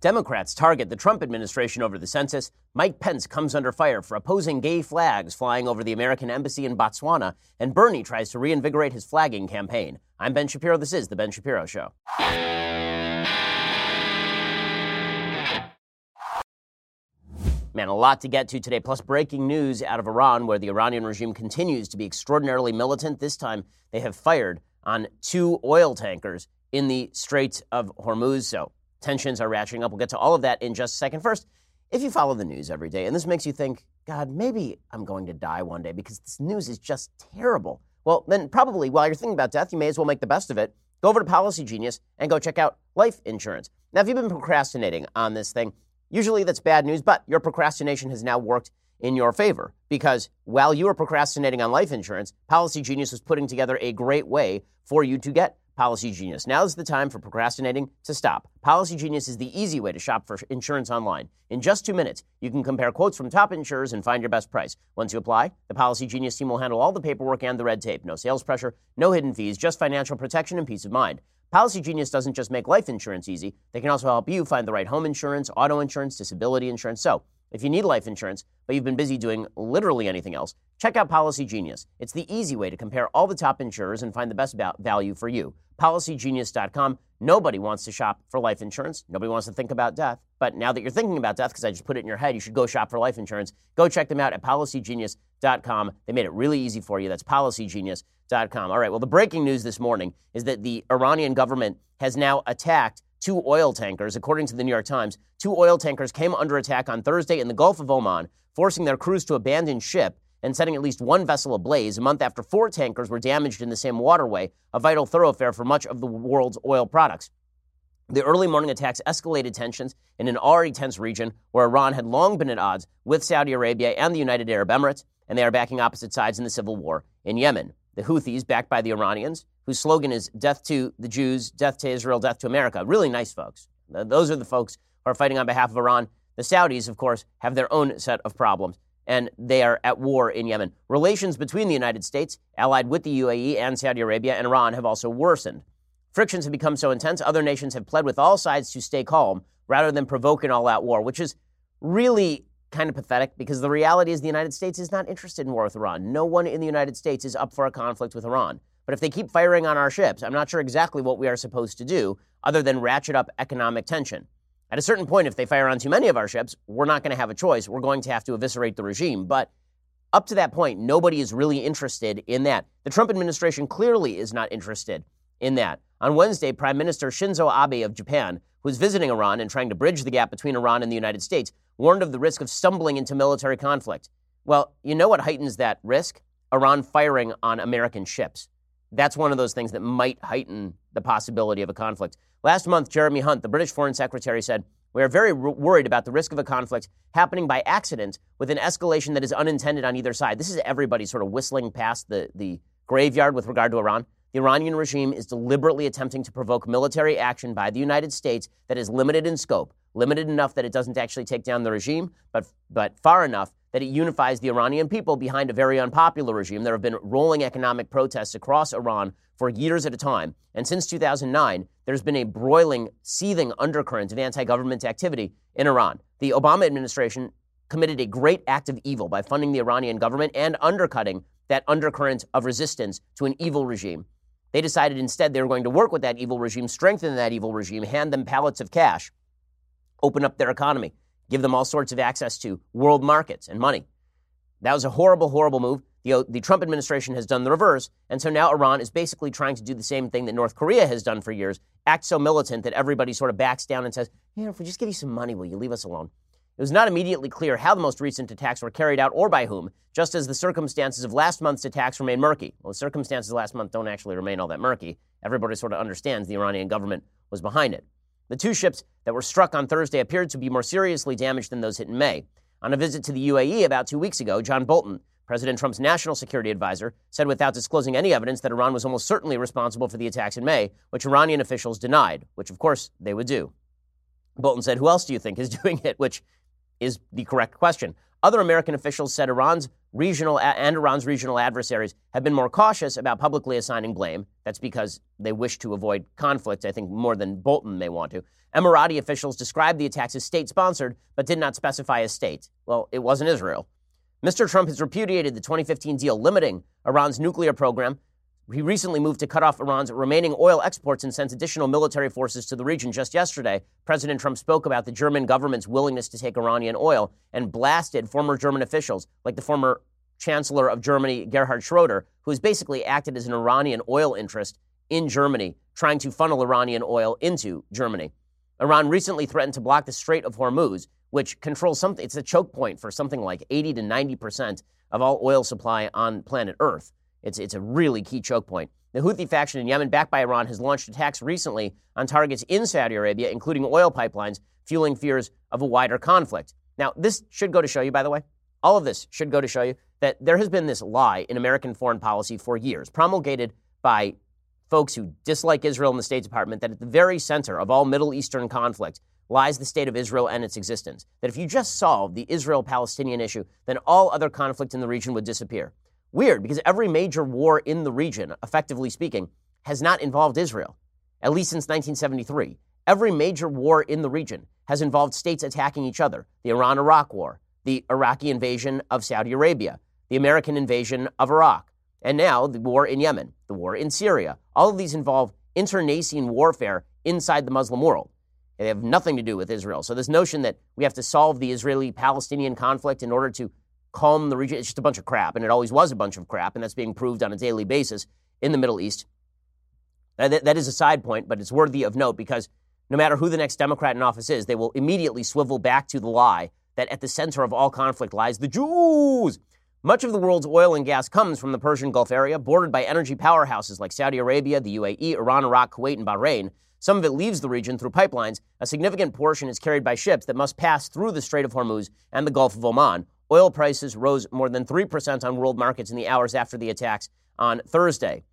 Democrats target the Trump administration over the census. Mike Pence comes under fire for opposing gay flags flying over the American embassy in Botswana. And Bernie tries to reinvigorate his flagging campaign. I'm Ben Shapiro. This is The Ben Shapiro Show. Man, a lot to get to today. Plus, breaking news out of Iran, where the Iranian regime continues to be extraordinarily militant. This time, they have fired on two oil tankers in the Straits of Hormuz. So, Tensions are ratcheting up. We'll get to all of that in just a second. First, if you follow the news every day and this makes you think, God, maybe I'm going to die one day because this news is just terrible, well, then probably while you're thinking about death, you may as well make the best of it. Go over to Policy Genius and go check out life insurance. Now, if you've been procrastinating on this thing, usually that's bad news, but your procrastination has now worked in your favor because while you were procrastinating on life insurance, Policy Genius was putting together a great way for you to get Policy Genius. Now is the time for procrastinating to stop. Policy Genius is the easy way to shop for insurance online. In just two minutes, you can compare quotes from top insurers and find your best price. Once you apply, the Policy Genius team will handle all the paperwork and the red tape. No sales pressure, no hidden fees, just financial protection and peace of mind. Policy Genius doesn't just make life insurance easy, they can also help you find the right home insurance, auto insurance, disability insurance. So, if you need life insurance, but you've been busy doing literally anything else, check out Policy Genius. It's the easy way to compare all the top insurers and find the best value for you. PolicyGenius.com. Nobody wants to shop for life insurance. Nobody wants to think about death. But now that you're thinking about death, because I just put it in your head, you should go shop for life insurance. Go check them out at PolicyGenius.com. They made it really easy for you. That's PolicyGenius.com. All right, well, the breaking news this morning is that the Iranian government has now attacked two oil tankers. According to the New York Times, two oil tankers came under attack on Thursday in the Gulf of Oman, forcing their crews to abandon ship and setting at least one vessel ablaze a month after four tankers were damaged in the same waterway, a vital thoroughfare for much of the world's oil products. The early morning attacks escalated tensions in an already tense region where Iran had long been at odds with Saudi Arabia and the United Arab Emirates, and they are backing opposite sides in the civil war in Yemen. The Houthis, backed by the Iranians, whose slogan is death to the Jews, death to Israel, death to America. Really nice folks. Those are the folks who are fighting on behalf of Iran. The Saudis, of course, have their own set of problems, and they are at war in Yemen. Relations between the United States, allied with the UAE and Saudi Arabia and Iran, have also worsened. Frictions have become so intense, other nations have pled with all sides to stay calm rather than provoke an all out war, which is really kind of pathetic because the reality is the United States is not interested in war with Iran. No one in the United States is up for a conflict with Iran. But if they keep firing on our ships, I'm not sure exactly what we are supposed to do other than ratchet up economic tension. At a certain point, if they fire on too many of our ships, we're not going to have a choice. We're going to have to eviscerate the regime. But up to that point, nobody is really interested in that. The Trump administration clearly is not interested in that. On Wednesday, Prime Minister Shinzo Abe of Japan, who is visiting Iran and trying to bridge the gap between Iran and the United States, warned of the risk of stumbling into military conflict. Well, you know what heightens that risk? Iran firing on American ships that's one of those things that might heighten the possibility of a conflict. Last month, Jeremy Hunt, the British Foreign Secretary, said, We are very r- worried about the risk of a conflict happening by accident with an escalation that is unintended on either side. This is everybody sort of whistling past the, the graveyard with regard to Iran. The Iranian regime is deliberately attempting to provoke military action by the United States that is limited in scope, limited enough that it doesn't actually take down the regime, but, but far enough that it unifies the Iranian people behind a very unpopular regime. There have been rolling economic protests across Iran for years at a time. And since 2009, there's been a broiling, seething undercurrent of anti government activity in Iran. The Obama administration committed a great act of evil by funding the Iranian government and undercutting that undercurrent of resistance to an evil regime. They decided instead they were going to work with that evil regime, strengthen that evil regime, hand them pallets of cash, open up their economy give them all sorts of access to world markets and money. That was a horrible, horrible move. The, uh, the Trump administration has done the reverse. And so now Iran is basically trying to do the same thing that North Korea has done for years act so militant that everybody sort of backs down and says, "Yeah, if we just give you some money, will you leave us alone? It was not immediately clear how the most recent attacks were carried out or by whom, just as the circumstances of last month's attacks remain murky. Well, the circumstances last month don't actually remain all that murky. Everybody sort of understands the Iranian government was behind it. The two ships that were struck on Thursday appeared to be more seriously damaged than those hit in May. On a visit to the UAE about two weeks ago, John Bolton, President Trump's national security advisor, said without disclosing any evidence that Iran was almost certainly responsible for the attacks in May, which Iranian officials denied, which of course they would do. Bolton said, Who else do you think is doing it? Which is the correct question. Other American officials said Iran's regional and Iran's regional adversaries have been more cautious about publicly assigning blame. That's because they wish to avoid conflict, I think, more than Bolton may want to. Emirati officials described the attacks as state sponsored, but did not specify a state. Well, it wasn't Israel. Mr. Trump has repudiated the 2015 deal limiting Iran's nuclear program. He recently moved to cut off Iran's remaining oil exports and sent additional military forces to the region. Just yesterday, President Trump spoke about the German government's willingness to take Iranian oil and blasted former German officials, like the former Chancellor of Germany, Gerhard Schroeder, who has basically acted as an Iranian oil interest in Germany, trying to funnel Iranian oil into Germany. Iran recently threatened to block the Strait of Hormuz, which controls something, it's a choke point for something like 80 to 90% of all oil supply on planet Earth. It's, it's a really key choke point. The Houthi faction in Yemen, backed by Iran, has launched attacks recently on targets in Saudi Arabia, including oil pipelines, fueling fears of a wider conflict. Now, this should go to show you, by the way, all of this should go to show you that there has been this lie in American foreign policy for years, promulgated by folks who dislike Israel in the State Department, that at the very center of all Middle Eastern conflict lies the state of Israel and its existence. That if you just solve the Israel Palestinian issue, then all other conflict in the region would disappear. Weird, because every major war in the region, effectively speaking, has not involved Israel, at least since 1973. Every major war in the region has involved states attacking each other the Iran Iraq War, the Iraqi invasion of Saudi Arabia, the American invasion of Iraq, and now the war in Yemen, the war in Syria. All of these involve internecine warfare inside the Muslim world. They have nothing to do with Israel. So, this notion that we have to solve the Israeli Palestinian conflict in order to calm the region, it's just a bunch of crap. And it always was a bunch of crap. And that's being proved on a daily basis in the Middle East. Uh, that, that is a side point, but it's worthy of note because no matter who the next Democrat in office is, they will immediately swivel back to the lie that at the center of all conflict lies the Jews. Much of the world's oil and gas comes from the Persian Gulf area, bordered by energy powerhouses like Saudi Arabia, the UAE, Iran, Iraq, Kuwait, and Bahrain. Some of it leaves the region through pipelines. A significant portion is carried by ships that must pass through the Strait of Hormuz and the Gulf of Oman. Oil prices rose more than 3% on world markets in the hours after the attacks on Thursday.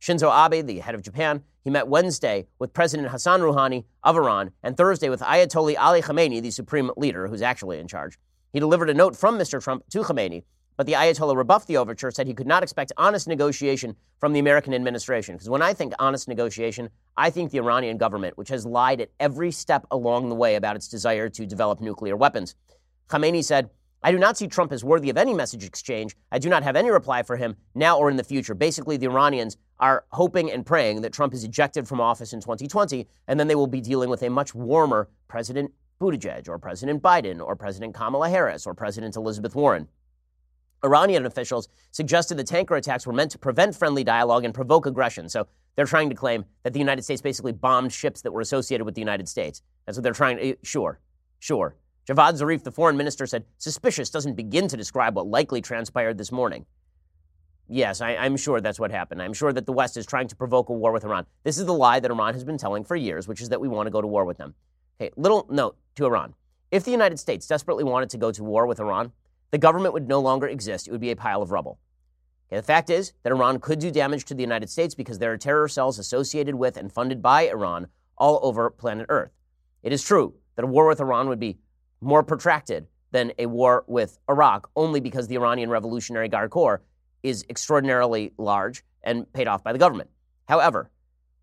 Shinzo Abe, the head of Japan, he met Wednesday with President Hassan Rouhani of Iran and Thursday with Ayatollah Ali Khamenei, the supreme leader who's actually in charge. He delivered a note from Mr. Trump to Khamenei but the Ayatollah rebuffed the overture, said he could not expect honest negotiation from the American administration. Because when I think honest negotiation, I think the Iranian government, which has lied at every step along the way about its desire to develop nuclear weapons. Khamenei said, I do not see Trump as worthy of any message exchange. I do not have any reply for him now or in the future. Basically, the Iranians are hoping and praying that Trump is ejected from office in 2020, and then they will be dealing with a much warmer President Buttigieg or President Biden or President Kamala Harris or President Elizabeth Warren. Iranian officials suggested the tanker attacks were meant to prevent friendly dialogue and provoke aggression. So they're trying to claim that the United States basically bombed ships that were associated with the United States. That's what they're trying to. Eh, sure, sure. Javad Zarif, the foreign minister, said suspicious doesn't begin to describe what likely transpired this morning. Yes, I, am sure that's what happened. I'm sure that the West is trying to provoke a war with Iran. This is the lie that Iran has been telling for years, which is that we want to go to war with them. Okay, little note to Iran. If the United States desperately wanted to go to war with Iran, the government would no longer exist. It would be a pile of rubble. Okay, the fact is that Iran could do damage to the United States because there are terror cells associated with and funded by Iran all over planet Earth. It is true that a war with Iran would be more protracted than a war with Iraq only because the Iranian Revolutionary Guard Corps is extraordinarily large and paid off by the government. However,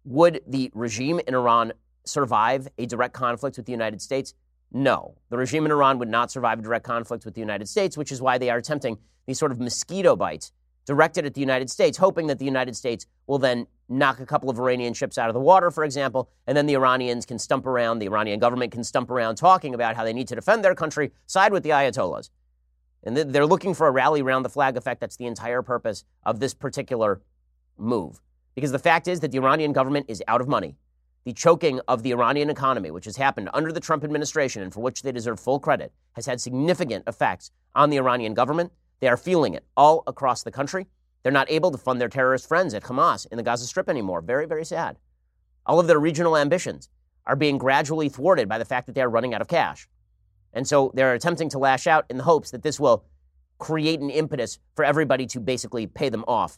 would the regime in Iran survive a direct conflict with the United States? No, the regime in Iran would not survive a direct conflict with the United States, which is why they are attempting these sort of mosquito bites directed at the United States, hoping that the United States will then knock a couple of Iranian ships out of the water, for example, and then the Iranians can stump around, the Iranian government can stump around talking about how they need to defend their country, side with the Ayatollahs. And they're looking for a rally around the flag effect. That's the entire purpose of this particular move. Because the fact is that the Iranian government is out of money the choking of the Iranian economy, which has happened under the Trump administration and for which they deserve full credit, has had significant effects on the Iranian government. They are feeling it all across the country. They're not able to fund their terrorist friends at Hamas in the Gaza Strip anymore. Very, very sad. All of their regional ambitions are being gradually thwarted by the fact that they are running out of cash. And so they're attempting to lash out in the hopes that this will create an impetus for everybody to basically pay them off.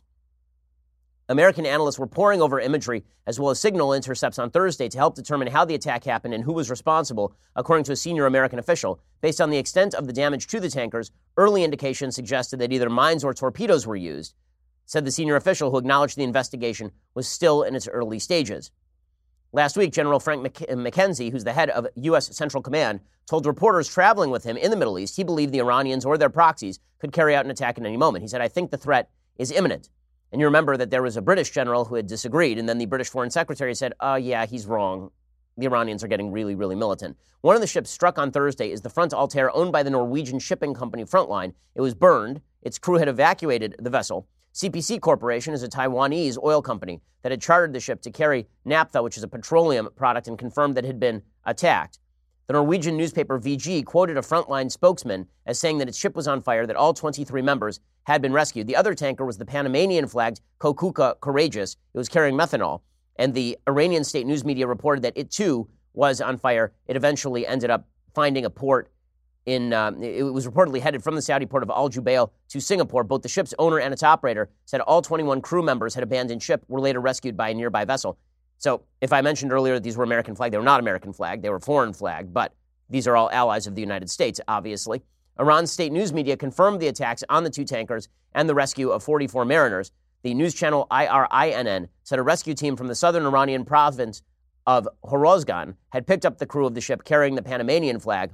American analysts were poring over imagery as well as signal intercepts on Thursday to help determine how the attack happened and who was responsible, according to a senior American official. Based on the extent of the damage to the tankers, early indications suggested that either mines or torpedoes were used, said the senior official who acknowledged the investigation was still in its early stages. Last week, General Frank McKenzie, uh, who's the head of U.S. Central Command, told reporters traveling with him in the Middle East he believed the Iranians or their proxies could carry out an attack at any moment. He said, I think the threat is imminent. And you remember that there was a British general who had disagreed, and then the British Foreign Secretary said, oh, yeah, he's wrong. The Iranians are getting really, really militant. One of the ships struck on Thursday is the Front Altair, owned by the Norwegian shipping company Frontline. It was burned. Its crew had evacuated the vessel. CPC Corporation is a Taiwanese oil company that had chartered the ship to carry naphtha, which is a petroleum product, and confirmed that it had been attacked. The Norwegian newspaper VG quoted a frontline spokesman as saying that its ship was on fire, that all 23 members had been rescued. The other tanker was the Panamanian flagged Kokuka Courageous. It was carrying methanol. And the Iranian state news media reported that it too was on fire. It eventually ended up finding a port in, um, it was reportedly headed from the Saudi port of Al Jubail to Singapore. Both the ship's owner and its operator said all 21 crew members had abandoned ship, were later rescued by a nearby vessel. So if I mentioned earlier that these were American flag, they were not American flag, they were foreign flag, but these are all allies of the United States, obviously. Iran's state news media confirmed the attacks on the two tankers and the rescue of 44 mariners. The news channel IRINN said a rescue team from the southern Iranian province of Hormozgan had picked up the crew of the ship carrying the Panamanian flag.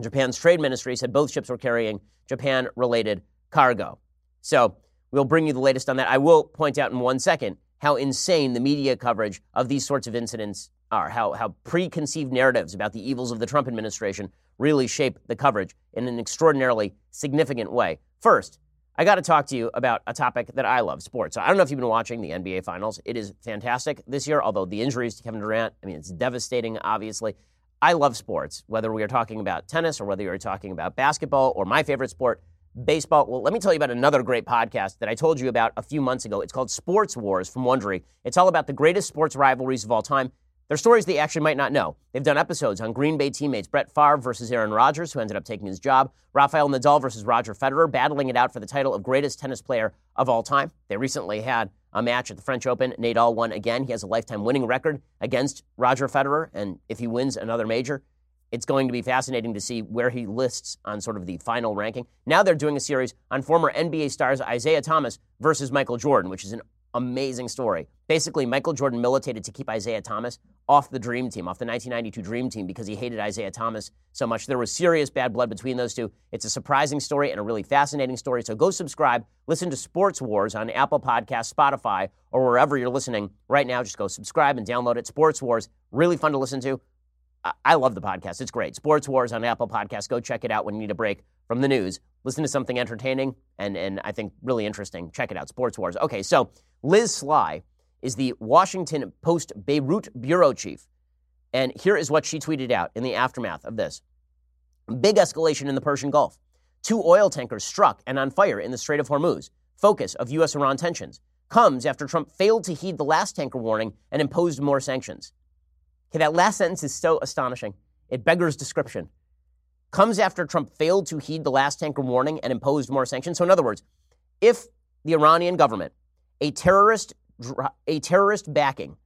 Japan's trade ministry said both ships were carrying Japan related cargo. So we'll bring you the latest on that. I will point out in one second how insane the media coverage of these sorts of incidents are, how, how preconceived narratives about the evils of the Trump administration really shape the coverage in an extraordinarily significant way. First, I got to talk to you about a topic that I love sports. So I don't know if you've been watching the NBA Finals. It is fantastic this year, although the injuries to Kevin Durant, I mean, it's devastating, obviously. I love sports, whether we are talking about tennis or whether you're talking about basketball or my favorite sport, baseball. Well, let me tell you about another great podcast that I told you about a few months ago. It's called Sports Wars from Wondery. It's all about the greatest sports rivalries of all time. They're stories they actually might not know. They've done episodes on Green Bay teammates Brett Favre versus Aaron Rodgers, who ended up taking his job, Rafael Nadal versus Roger Federer, battling it out for the title of greatest tennis player of all time. They recently had a match at the French Open. Nadal won again. He has a lifetime winning record against Roger Federer, and if he wins another major, it's going to be fascinating to see where he lists on sort of the final ranking. Now they're doing a series on former NBA stars Isaiah Thomas versus Michael Jordan, which is an amazing story. Basically, Michael Jordan militated to keep Isaiah Thomas off the Dream Team, off the 1992 Dream Team, because he hated Isaiah Thomas so much. There was serious bad blood between those two. It's a surprising story and a really fascinating story. So go subscribe, listen to Sports Wars on Apple Podcasts, Spotify, or wherever you're listening right now. Just go subscribe and download it. Sports Wars, really fun to listen to. I love the podcast. It's great. Sports Wars on Apple Podcasts. Go check it out when you need a break from the news. Listen to something entertaining and, and I think really interesting. Check it out. Sports Wars. Okay, so Liz Sly is the Washington Post Beirut bureau chief. And here is what she tweeted out in the aftermath of this big escalation in the Persian Gulf. Two oil tankers struck and on fire in the Strait of Hormuz, focus of U.S. Iran tensions, comes after Trump failed to heed the last tanker warning and imposed more sanctions. Okay, that last sentence is so astonishing. It beggars description. Comes after Trump failed to heed the last tanker warning and imposed more sanctions. So, in other words, if the Iranian government, a terrorist, a terrorist backing,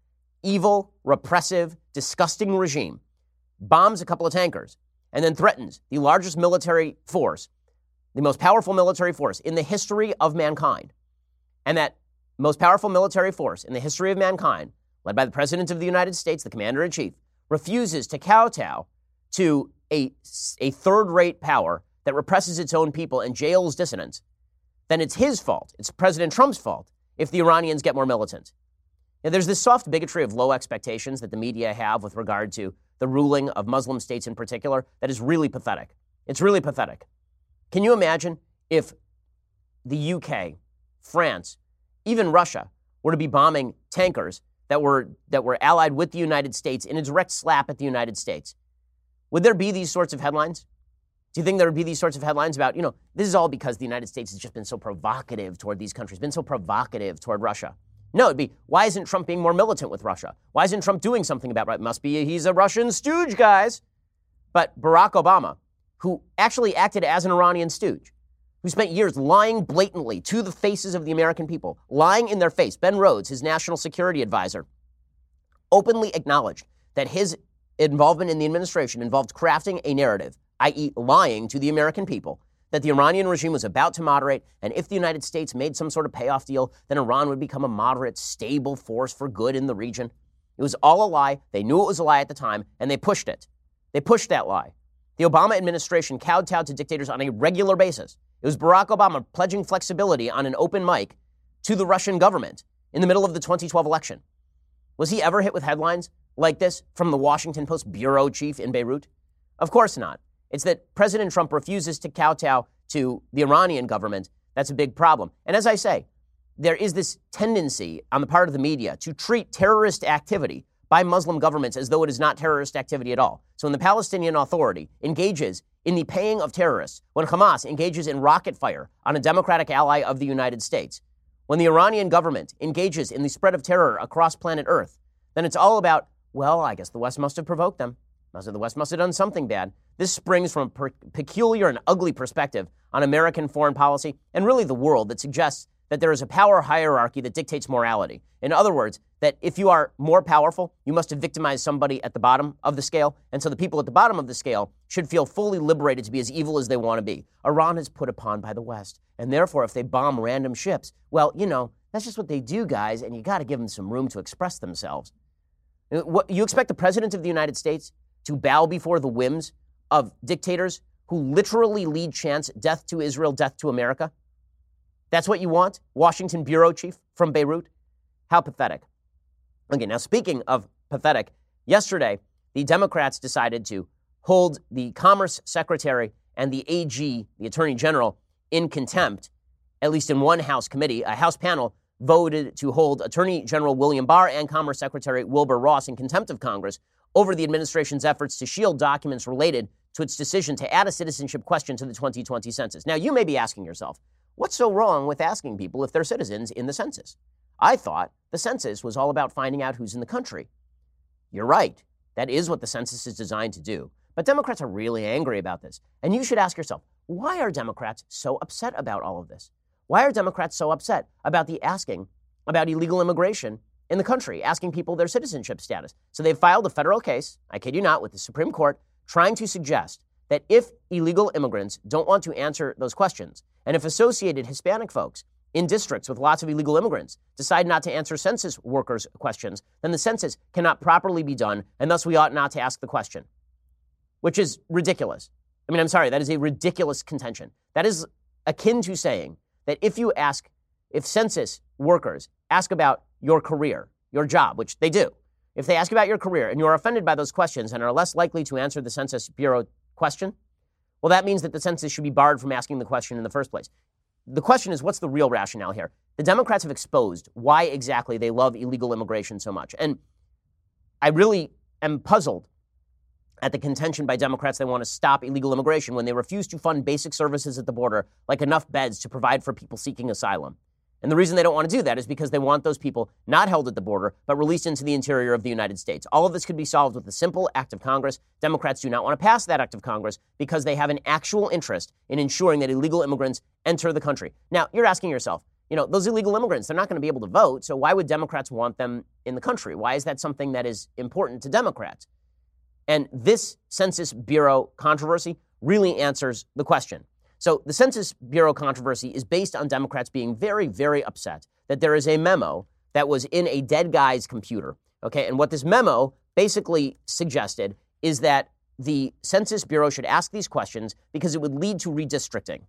evil, repressive, disgusting regime, bombs a couple of tankers and then threatens the largest military force, the most powerful military force in the history of mankind, and that most powerful military force in the history of mankind led by the President of the United States, the Commander in Chief, refuses to kowtow to a, a third rate power that represses its own people and jails dissidents, then it's his fault. It's President Trump's fault if the Iranians get more militant. Now, there's this soft bigotry of low expectations that the media have with regard to the ruling of Muslim states in particular that is really pathetic. It's really pathetic. Can you imagine if the UK, France, even Russia were to be bombing tankers that were, that were allied with the United States in a direct slap at the United States. Would there be these sorts of headlines? Do you think there would be these sorts of headlines about, you know, this is all because the United States has just been so provocative toward these countries, been so provocative toward Russia? No, it'd be, why isn't Trump being more militant with Russia? Why isn't Trump doing something about it? Must be he's a Russian stooge, guys. But Barack Obama, who actually acted as an Iranian stooge, who spent years lying blatantly to the faces of the American people, lying in their face, Ben Rhodes, his national security advisor, openly acknowledged that his involvement in the administration involved crafting a narrative, i.e., lying to the American people, that the Iranian regime was about to moderate, and if the United States made some sort of payoff deal, then Iran would become a moderate, stable force for good in the region. It was all a lie. They knew it was a lie at the time, and they pushed it. They pushed that lie. The Obama administration kowtowed to dictators on a regular basis. It was Barack Obama pledging flexibility on an open mic to the Russian government in the middle of the 2012 election. Was he ever hit with headlines like this from the Washington Post bureau chief in Beirut? Of course not. It's that President Trump refuses to kowtow to the Iranian government. That's a big problem. And as I say, there is this tendency on the part of the media to treat terrorist activity by Muslim governments as though it is not terrorist activity at all. So when the Palestinian Authority engages in the paying of terrorists, when Hamas engages in rocket fire on a democratic ally of the United States, when the Iranian government engages in the spread of terror across planet Earth, then it's all about, well, I guess the West must have provoked them. The West must have done something bad. This springs from a per- peculiar and ugly perspective on American foreign policy and really the world that suggests that there is a power hierarchy that dictates morality. In other words, that if you are more powerful, you must have victimized somebody at the bottom of the scale. And so the people at the bottom of the scale should feel fully liberated to be as evil as they want to be. Iran is put upon by the West. And therefore, if they bomb random ships, well, you know, that's just what they do, guys, and you got to give them some room to express themselves. Uh, what, you expect the President of the United States to bow before the whims of dictators who literally lead chants death to Israel, death to America? That's what you want? Washington bureau chief from Beirut? How pathetic. Okay, now speaking of pathetic, yesterday the Democrats decided to hold the Commerce Secretary and the AG, the Attorney General, in contempt, at least in one House committee. A House panel voted to hold Attorney General William Barr and Commerce Secretary Wilbur Ross in contempt of Congress over the administration's efforts to shield documents related to its decision to add a citizenship question to the 2020 census. Now, you may be asking yourself, What's so wrong with asking people if they're citizens in the census? I thought the census was all about finding out who's in the country. You're right. That is what the census is designed to do. But Democrats are really angry about this. And you should ask yourself, why are Democrats so upset about all of this? Why are Democrats so upset about the asking about illegal immigration in the country, asking people their citizenship status? So they've filed a federal case, I kid you not, with the Supreme Court, trying to suggest that if illegal immigrants don't want to answer those questions, and if associated Hispanic folks in districts with lots of illegal immigrants decide not to answer census workers' questions, then the census cannot properly be done, and thus we ought not to ask the question, which is ridiculous. I mean, I'm sorry, that is a ridiculous contention. That is akin to saying that if you ask, if census workers ask about your career, your job, which they do, if they ask about your career and you're offended by those questions and are less likely to answer the Census Bureau question, well, that means that the census should be barred from asking the question in the first place. The question is, what's the real rationale here? The Democrats have exposed why exactly they love illegal immigration so much. And I really am puzzled at the contention by Democrats they want to stop illegal immigration when they refuse to fund basic services at the border, like enough beds to provide for people seeking asylum. And the reason they don't want to do that is because they want those people not held at the border, but released into the interior of the United States. All of this could be solved with a simple act of Congress. Democrats do not want to pass that act of Congress because they have an actual interest in ensuring that illegal immigrants enter the country. Now, you're asking yourself, you know, those illegal immigrants, they're not going to be able to vote, so why would Democrats want them in the country? Why is that something that is important to Democrats? And this Census Bureau controversy really answers the question. So the Census Bureau controversy is based on Democrats being very, very upset that there is a memo that was in a dead guy's computer. Okay, and what this memo basically suggested is that the Census Bureau should ask these questions because it would lead to redistricting.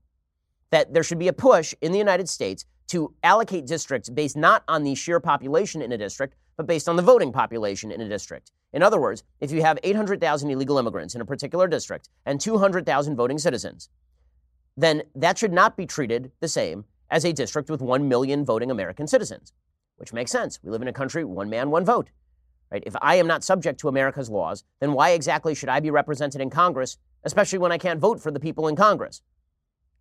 That there should be a push in the United States to allocate districts based not on the sheer population in a district, but based on the voting population in a district. In other words, if you have 800,000 illegal immigrants in a particular district and 200,000 voting citizens, then that should not be treated the same as a district with 1 million voting American citizens, which makes sense. We live in a country, one man, one vote. Right? If I am not subject to America's laws, then why exactly should I be represented in Congress, especially when I can't vote for the people in Congress?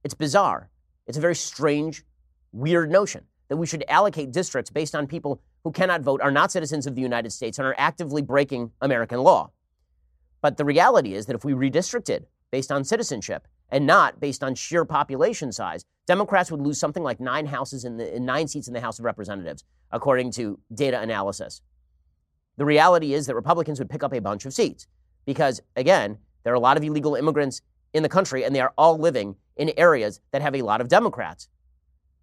It's bizarre. It's a very strange, weird notion that we should allocate districts based on people who cannot vote, are not citizens of the United States, and are actively breaking American law. But the reality is that if we redistricted based on citizenship, and not based on sheer population size, Democrats would lose something like nine houses in the in nine seats in the House of Representatives, according to data analysis. The reality is that Republicans would pick up a bunch of seats because, again, there are a lot of illegal immigrants in the country, and they are all living in areas that have a lot of Democrats.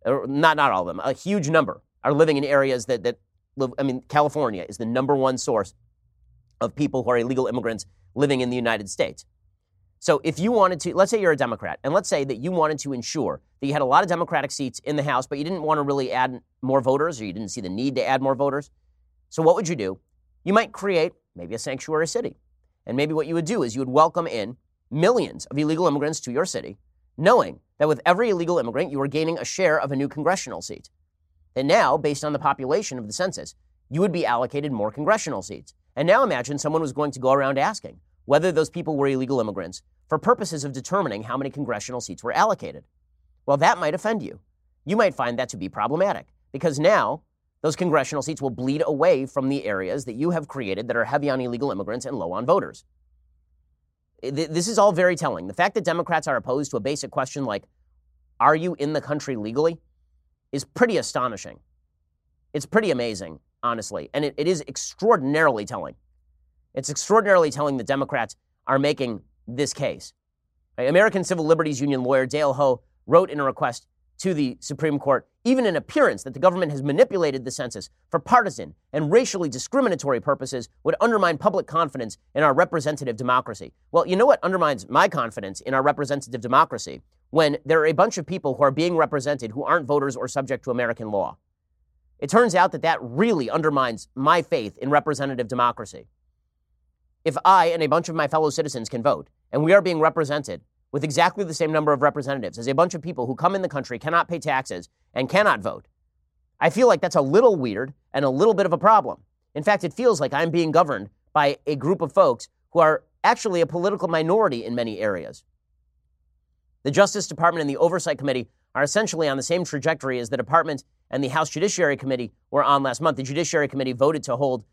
Uh, not not all of them, a huge number are living in areas that that live. I mean, California is the number one source of people who are illegal immigrants living in the United States. So if you wanted to, let's say you're a Democrat, and let's say that you wanted to ensure that you had a lot of Democratic seats in the House, but you didn't want to really add more voters, or you didn't see the need to add more voters. So what would you do? You might create maybe a sanctuary city. And maybe what you would do is you would welcome in millions of illegal immigrants to your city, knowing that with every illegal immigrant, you are gaining a share of a new congressional seat. And now, based on the population of the census, you would be allocated more congressional seats. And now imagine someone was going to go around asking whether those people were illegal immigrants for purposes of determining how many congressional seats were allocated. Well, that might offend you. You might find that to be problematic because now those congressional seats will bleed away from the areas that you have created that are heavy on illegal immigrants and low on voters. This is all very telling. The fact that Democrats are opposed to a basic question like, are you in the country legally, is pretty astonishing. It's pretty amazing, honestly. And it, it is extraordinarily telling. It's extraordinarily telling that Democrats are making this case. American Civil Liberties Union lawyer Dale Ho wrote in a request to the Supreme Court, even an appearance that the government has manipulated the census for partisan and racially discriminatory purposes would undermine public confidence in our representative democracy. Well, you know what undermines my confidence in our representative democracy? When there are a bunch of people who are being represented who aren't voters or subject to American law. It turns out that that really undermines my faith in representative democracy. If I and a bunch of my fellow citizens can vote, and we are being represented with exactly the same number of representatives as a bunch of people who come in the country, cannot pay taxes, and cannot vote. I feel like that's a little weird and a little bit of a problem. In fact, it feels like I'm being governed by a group of folks who are actually a political minority in many areas. The Justice Department and the Oversight Committee are essentially on the same trajectory as the Department and the House Judiciary Committee were on last month. The Judiciary Committee voted to hold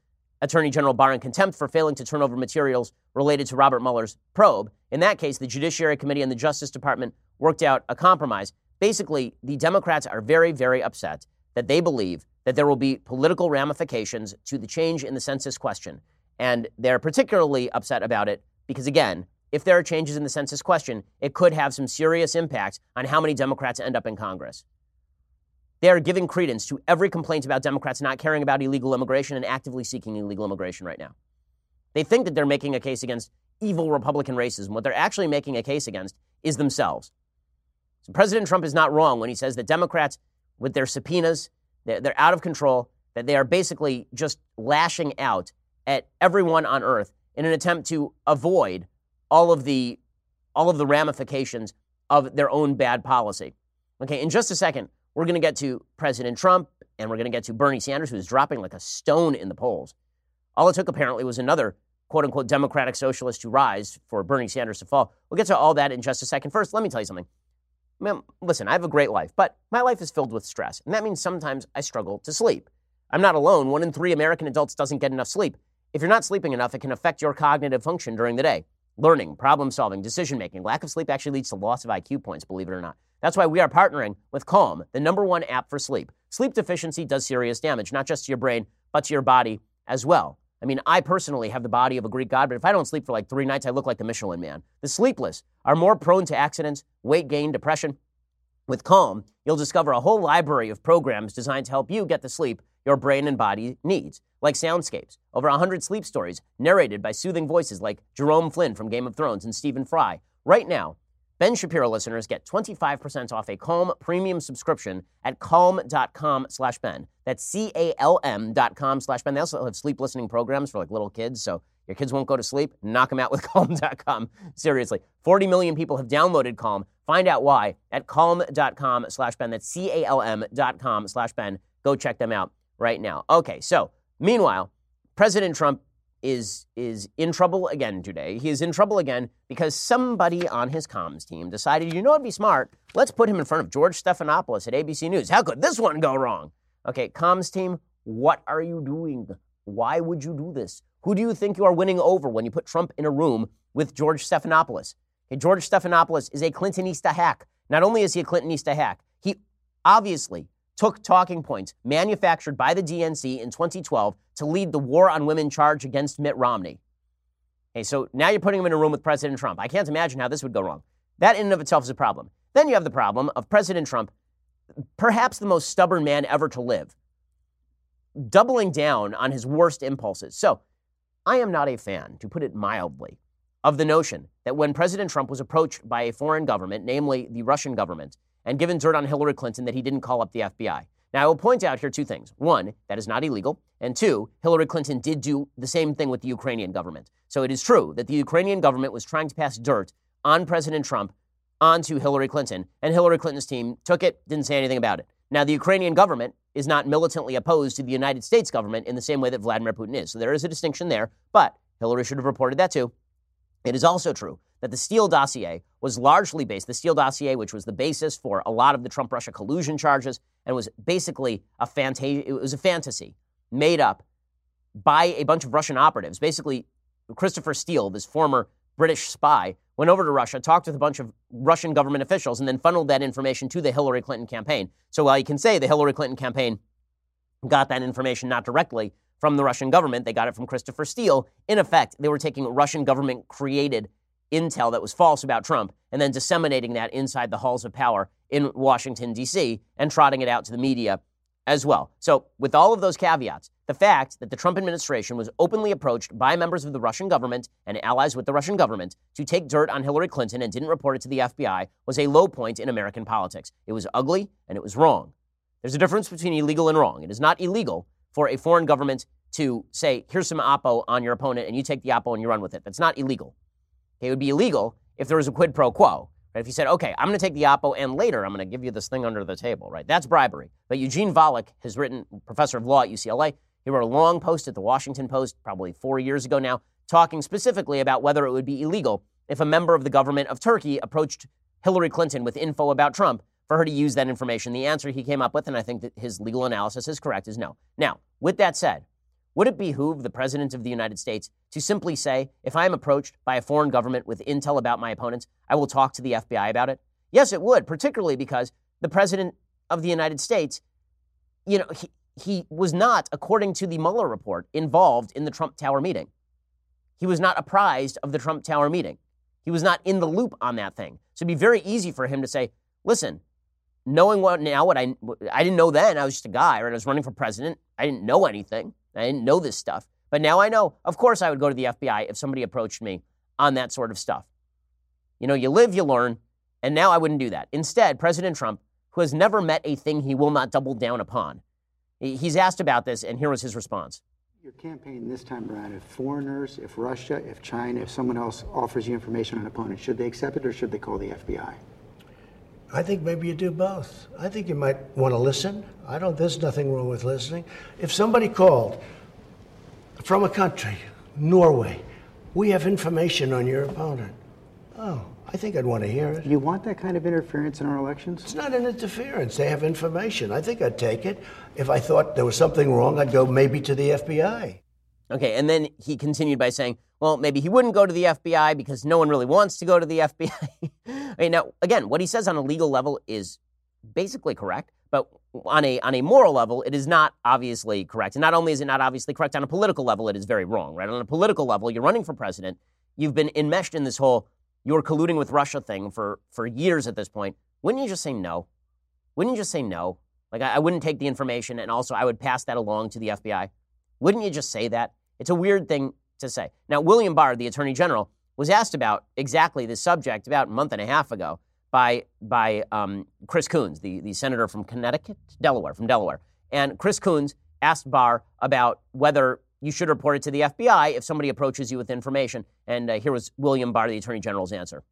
Attorney General Barr in contempt for failing to turn over materials related to Robert Mueller's probe. In that case, the Judiciary Committee and the Justice Department worked out a compromise. Basically, the Democrats are very, very upset that they believe that there will be political ramifications to the change in the census question. And they're particularly upset about it because, again, if there are changes in the census question, it could have some serious impact on how many Democrats end up in Congress. They are giving credence to every complaint about Democrats not caring about illegal immigration and actively seeking illegal immigration right now. They think that they're making a case against evil Republican racism. What they're actually making a case against is themselves. So President Trump is not wrong when he says that Democrats, with their subpoenas, they're, they're out of control, that they are basically just lashing out at everyone on earth in an attempt to avoid all of the all of the ramifications of their own bad policy. Okay, in just a second, we're going to get to President Trump and we're going to get to Bernie Sanders, who's dropping like a stone in the polls. All it took apparently was another quote unquote Democratic socialist to rise for Bernie Sanders to fall. We'll get to all that in just a second. First, let me tell you something. Listen, I have a great life, but my life is filled with stress. And that means sometimes I struggle to sleep. I'm not alone. One in three American adults doesn't get enough sleep. If you're not sleeping enough, it can affect your cognitive function during the day. Learning, problem solving, decision making. Lack of sleep actually leads to loss of IQ points, believe it or not. That's why we are partnering with Calm, the number one app for sleep. Sleep deficiency does serious damage, not just to your brain, but to your body as well. I mean, I personally have the body of a Greek god, but if I don't sleep for like three nights, I look like the Michelin man. The sleepless are more prone to accidents, weight gain, depression. With Calm, you'll discover a whole library of programs designed to help you get the sleep your brain and body needs, like soundscapes, over 100 sleep stories narrated by soothing voices like Jerome Flynn from Game of Thrones and Stephen Fry. Right now, Ben Shapiro listeners get 25% off a Calm premium subscription at calm.com slash Ben. That's C-A-L-M dot com slash Ben. They also have sleep listening programs for like little kids, so your kids won't go to sleep. Knock them out with calm.com. Seriously. 40 million people have downloaded Calm. Find out why at calm.com slash Ben. That's C-A-L-M dot com slash Ben. Go check them out right now. Okay, so meanwhile, President Trump is is in trouble again today. He is in trouble again because somebody on his comms team decided, you know, it'd be smart. Let's put him in front of George Stephanopoulos at ABC News. How could this one go wrong? Okay, comms team, what are you doing? Why would you do this? Who do you think you are winning over when you put Trump in a room with George Stephanopoulos? Okay, George Stephanopoulos is a Clintonista hack. Not only is he a Clintonista hack, he obviously took talking points manufactured by the DNC in 2012 to lead the war on women charge against Mitt Romney. Okay, so now you're putting him in a room with President Trump. I can't imagine how this would go wrong. That in and of itself is a problem. Then you have the problem of President Trump, perhaps the most stubborn man ever to live, doubling down on his worst impulses. So I am not a fan, to put it mildly, of the notion that when President Trump was approached by a foreign government, namely the Russian government, and given dirt on Hillary Clinton that he didn't call up the FBI. Now, I will point out here two things. One, that is not illegal. And two, Hillary Clinton did do the same thing with the Ukrainian government. So it is true that the Ukrainian government was trying to pass dirt on President Trump onto Hillary Clinton, and Hillary Clinton's team took it, didn't say anything about it. Now, the Ukrainian government is not militantly opposed to the United States government in the same way that Vladimir Putin is. So there is a distinction there, but Hillary should have reported that too. It is also true that the Steele dossier was largely based, the Steele dossier, which was the basis for a lot of the Trump Russia collusion charges, and was basically a fanta- it was a fantasy made up by a bunch of Russian operatives. Basically, Christopher Steele, this former British spy, went over to Russia, talked with a bunch of Russian government officials, and then funneled that information to the Hillary Clinton campaign. So while you can say the Hillary Clinton campaign got that information not directly from the Russian government. They got it from Christopher Steele. In effect, they were taking Russian government created intel that was false about Trump and then disseminating that inside the halls of power in Washington, D.C., and trotting it out to the media as well. So, with all of those caveats, the fact that the Trump administration was openly approached by members of the Russian government and allies with the Russian government to take dirt on Hillary Clinton and didn't report it to the FBI was a low point in American politics. It was ugly and it was wrong. There's a difference between illegal and wrong. It is not illegal for a foreign government to say, here's some oppo on your opponent, and you take the oppo and you run with it. That's not illegal. It would be illegal if there was a quid pro quo. Right? If you said, okay, I'm going to take the oppo, and later I'm going to give you this thing under the table, right? That's bribery. But Eugene Volokh has written, professor of law at UCLA, he wrote a long post at the Washington Post probably four years ago now, talking specifically about whether it would be illegal if a member of the government of Turkey approached Hillary Clinton with info about Trump for her to use that information. The answer he came up with, and I think that his legal analysis is correct, is no. Now, with that said, would it behoove the President of the United States to simply say, if I am approached by a foreign government with intel about my opponents, I will talk to the FBI about it? Yes, it would, particularly because the President of the United States, you know, he, he was not, according to the Mueller report, involved in the Trump Tower meeting. He was not apprised of the Trump Tower meeting. He was not in the loop on that thing. So it'd be very easy for him to say, listen, knowing what now, what I, I didn't know then, I was just a guy, right? I was running for president. I didn't know anything. I didn't know this stuff. But now I know. Of course, I would go to the FBI if somebody approached me on that sort of stuff. You know, you live, you learn. And now I wouldn't do that. Instead, President Trump, who has never met a thing he will not double down upon, he's asked about this, and here was his response. Your campaign this time around, if foreigners, if Russia, if China, if someone else offers you information on an opponent, should they accept it or should they call the FBI? I think maybe you do both. I think you might want to listen. I don't, there's nothing wrong with listening. If somebody called from a country, Norway, we have information on your opponent. Oh, I think I'd want to hear it. You want that kind of interference in our elections? It's not an interference. They have information. I think I'd take it. If I thought there was something wrong, I'd go maybe to the FBI. Okay, and then he continued by saying, well, maybe he wouldn't go to the FBI because no one really wants to go to the FBI. I mean, now, again, what he says on a legal level is basically correct, but on a on a moral level, it is not obviously correct. And not only is it not obviously correct on a political level, it is very wrong, right? On a political level, you're running for president. You've been enmeshed in this whole you're colluding with Russia thing for for years at this point. Wouldn't you just say no? Wouldn't you just say no? Like I, I wouldn't take the information, and also I would pass that along to the FBI. Wouldn't you just say that? It's a weird thing to say. Now, William Barr, the Attorney General, was asked about exactly this subject about a month and a half ago by, by um, Chris Coons, the, the senator from Connecticut, Delaware, from Delaware. And Chris Coons asked Barr about whether you should report it to the FBI if somebody approaches you with information. And uh, here was William Barr, the Attorney General's answer.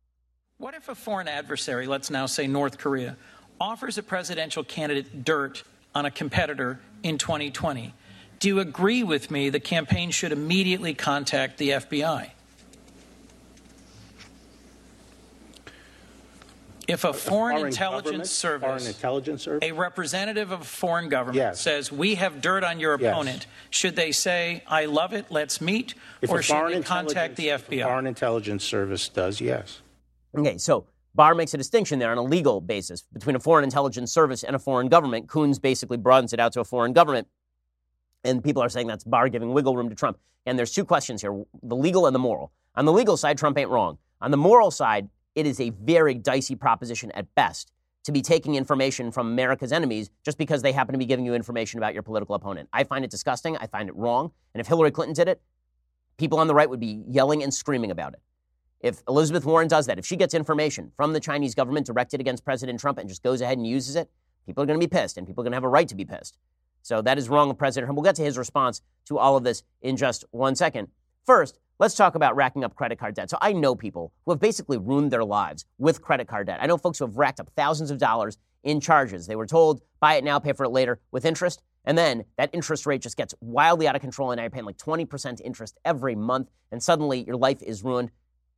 What if a foreign adversary, let's now say North Korea, offers a presidential candidate dirt on a competitor in 2020? Do you agree with me the campaign should immediately contact the FBI? If a foreign, foreign intelligence service, foreign intelligence service, a representative of a foreign government Yes. says we have dirt on your Yes. opponent, should they say, "I love it, let's meet," if or should they contact the intelligence- if a FBI? foreign intelligence service does, yes. Okay, so Barr makes a distinction there on a legal basis between a foreign intelligence service and a foreign government. Coons basically broadens it out to a foreign government. And people are saying that's Barr giving wiggle room to Trump. And there's two questions here the legal and the moral. On the legal side, Trump ain't wrong. On the moral side, it is a very dicey proposition at best to be taking information from America's enemies just because they happen to be giving you information about your political opponent. I find it disgusting. I find it wrong. And if Hillary Clinton did it, people on the right would be yelling and screaming about it. If Elizabeth Warren does that, if she gets information from the Chinese government directed against President Trump and just goes ahead and uses it, people are going to be pissed and people are going to have a right to be pissed. So that is wrong of President Trump. We'll get to his response to all of this in just one second. First, let's talk about racking up credit card debt. So I know people who have basically ruined their lives with credit card debt. I know folks who have racked up thousands of dollars in charges. They were told, buy it now, pay for it later with interest. And then that interest rate just gets wildly out of control, and now you're paying like 20% interest every month, and suddenly your life is ruined.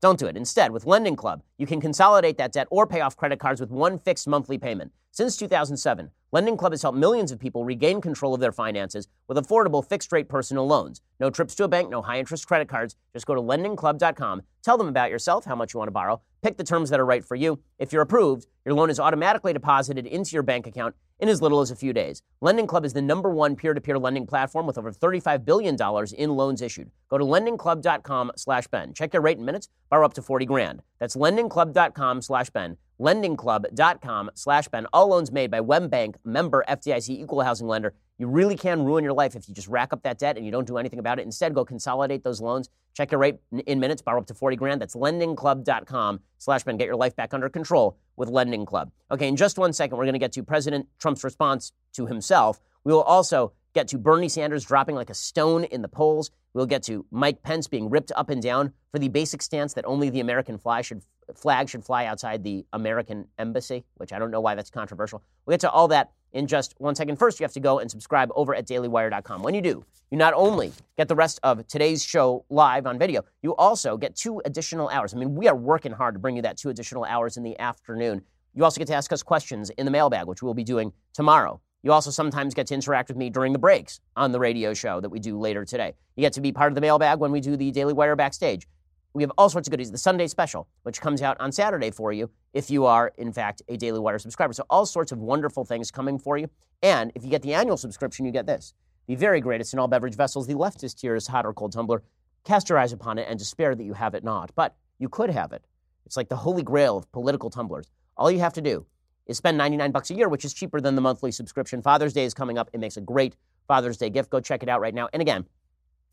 Don't do it. Instead, with Lending Club, you can consolidate that debt or pay off credit cards with one fixed monthly payment. Since 2007, Lending Club has helped millions of people regain control of their finances with affordable fixed rate personal loans. No trips to a bank, no high interest credit cards. Just go to lendingclub.com, tell them about yourself, how much you want to borrow, pick the terms that are right for you. If you're approved, your loan is automatically deposited into your bank account in as little as a few days. Lending Club is the number one peer-to-peer lending platform with over $35 billion in loans issued. Go to lendingclub.com slash Ben. Check your rate in minutes, borrow up to 40 grand. That's lendingclub.com slash Ben. Lendingclub.com slash Ben. All loans made by WebBank, member FDIC, equal housing lender. You really can ruin your life if you just rack up that debt and you don't do anything about it. Instead, go consolidate those loans. Check your rate in minutes, borrow up to 40 grand. That's lendingclub.com slash Ben. Get your life back under control with Lending Club. Okay, in just one second, we're going to get to President Trump's response to himself. We will also get to Bernie Sanders dropping like a stone in the polls. We'll get to Mike Pence being ripped up and down for the basic stance that only the American flag should, flag should fly outside the American embassy, which I don't know why that's controversial. We'll get to all that in just one second. First, you have to go and subscribe over at dailywire.com. When you do, you not only get the rest of today's show live on video, you also get two additional hours. I mean, we are working hard to bring you that two additional hours in the afternoon. You also get to ask us questions in the mailbag, which we'll be doing tomorrow. You also sometimes get to interact with me during the breaks on the radio show that we do later today. You get to be part of the mailbag when we do the Daily Wire backstage. We have all sorts of goodies. The Sunday special, which comes out on Saturday for you if you are, in fact, a Daily Wire subscriber. So, all sorts of wonderful things coming for you. And if you get the annual subscription, you get this the very greatest in all beverage vessels, the leftist tears hot or cold tumbler. Cast your eyes upon it and despair that you have it not. But you could have it. It's like the holy grail of political tumblers. All you have to do is spend 99 bucks a year, which is cheaper than the monthly subscription. Father's Day is coming up. It makes a great Father's Day gift. Go check it out right now. And again,